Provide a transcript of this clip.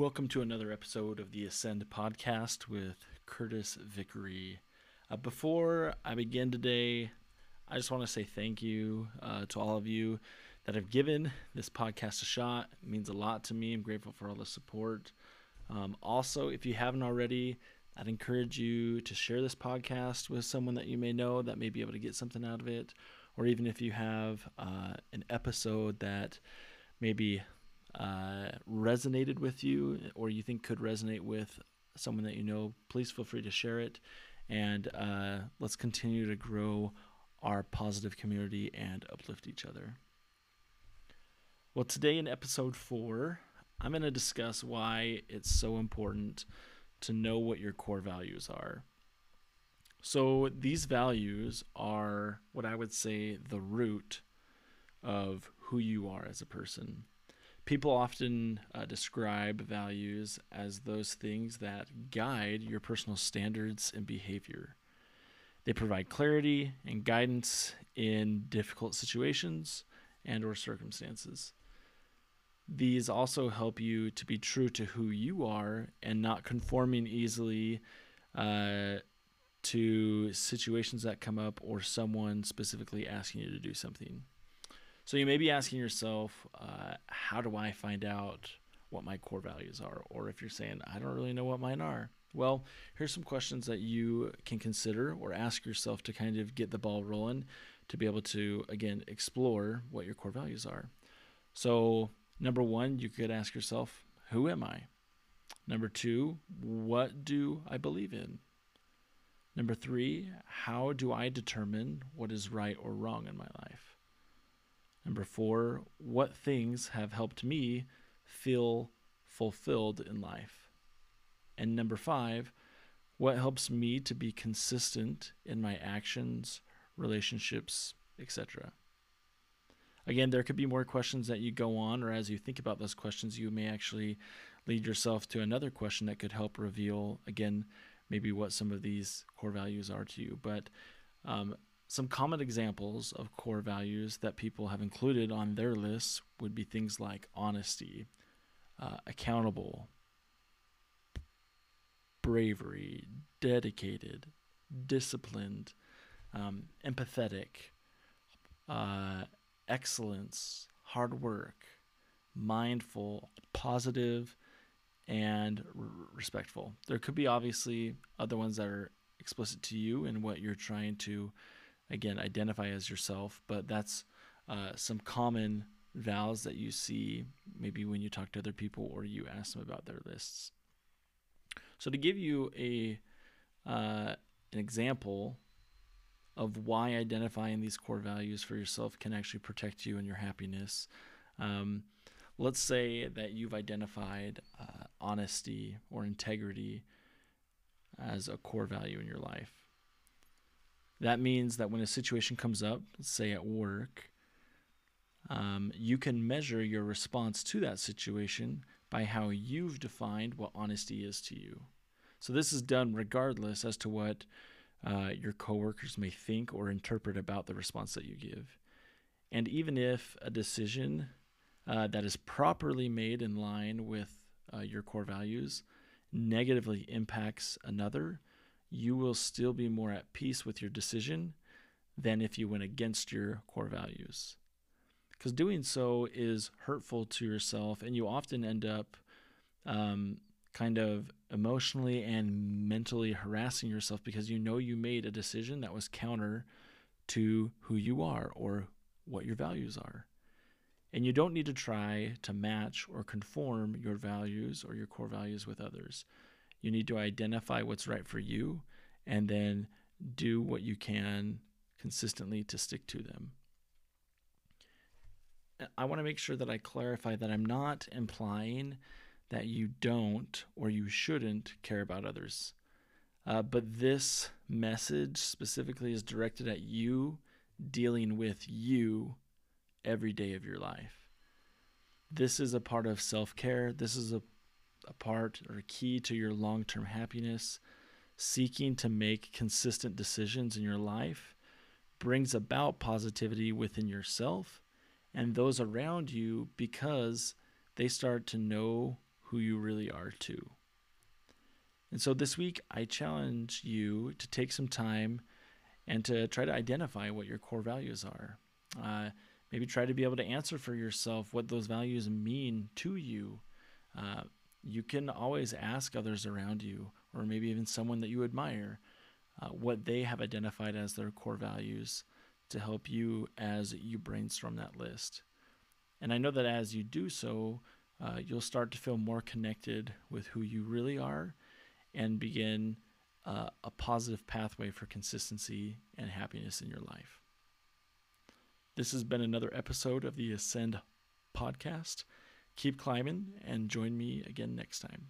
Welcome to another episode of the Ascend podcast with Curtis Vickery. Uh, before I begin today, I just want to say thank you uh, to all of you that have given this podcast a shot. It means a lot to me. I'm grateful for all the support. Um, also, if you haven't already, I'd encourage you to share this podcast with someone that you may know that may be able to get something out of it. Or even if you have uh, an episode that maybe uh, resonated with you or you think could resonate with someone that you know, please feel free to share it. And uh, let's continue to grow our positive community and uplift each other. Well, today in episode four, I'm going to discuss why it's so important to know what your core values are. So, these values are what I would say the root of who you are as a person. People often uh, describe values as those things that guide your personal standards and behavior. They provide clarity and guidance in difficult situations and or circumstances. These also help you to be true to who you are and not conforming easily uh, to situations that come up or someone specifically asking you to do something. So you may be asking yourself, uh, how do I find out what my core values are? Or if you're saying, I don't really know what mine are. Well, here's some questions that you can consider or ask yourself to kind of get the ball rolling to be able to, again, explore what your core values are. So, Number one, you could ask yourself, Who am I? Number two, What do I believe in? Number three, How do I determine what is right or wrong in my life? Number four, What things have helped me feel fulfilled in life? And number five, What helps me to be consistent in my actions, relationships, etc.? Again, there could be more questions that you go on, or as you think about those questions, you may actually lead yourself to another question that could help reveal, again, maybe what some of these core values are to you. But um, some common examples of core values that people have included on their lists would be things like honesty, uh, accountable, bravery, dedicated, disciplined, um, empathetic, uh, excellence, hard work, mindful, positive, and r- respectful. There could be obviously other ones that are explicit to you and what you're trying to, again, identify as yourself, but that's uh, some common vows that you see maybe when you talk to other people or you ask them about their lists. So to give you a uh, an example of why identifying these core values for yourself can actually protect you and your happiness. Um, let's say that you've identified uh, honesty or integrity as a core value in your life. That means that when a situation comes up, say at work, um, you can measure your response to that situation by how you've defined what honesty is to you. So this is done regardless as to what uh, your coworkers may think or interpret about the response that you give. And even if a decision uh, that is properly made in line with uh, your core values negatively impacts another, you will still be more at peace with your decision than if you went against your core values. Because doing so is hurtful to yourself, and you often end up um, kind of emotionally and mentally harassing yourself because you know you made a decision that was counter to who you are or what your values are. And you don't need to try to match or conform your values or your core values with others. You need to identify what's right for you and then do what you can consistently to stick to them. I want to make sure that I clarify that I'm not implying that you don't or you shouldn't care about others. Uh, but this message specifically is directed at you dealing with you every day of your life. This is a part of self care. This is a, a part or a key to your long term happiness. Seeking to make consistent decisions in your life brings about positivity within yourself and those around you because they start to know who you really are too. And so this week, I challenge you to take some time and to try to identify what your core values are. Uh, maybe try to be able to answer for yourself what those values mean to you. Uh, you can always ask others around you, or maybe even someone that you admire, uh, what they have identified as their core values to help you as you brainstorm that list. And I know that as you do so, uh, you'll start to feel more connected with who you really are and begin uh, a positive pathway for consistency and happiness in your life. This has been another episode of the Ascend podcast. Keep climbing and join me again next time.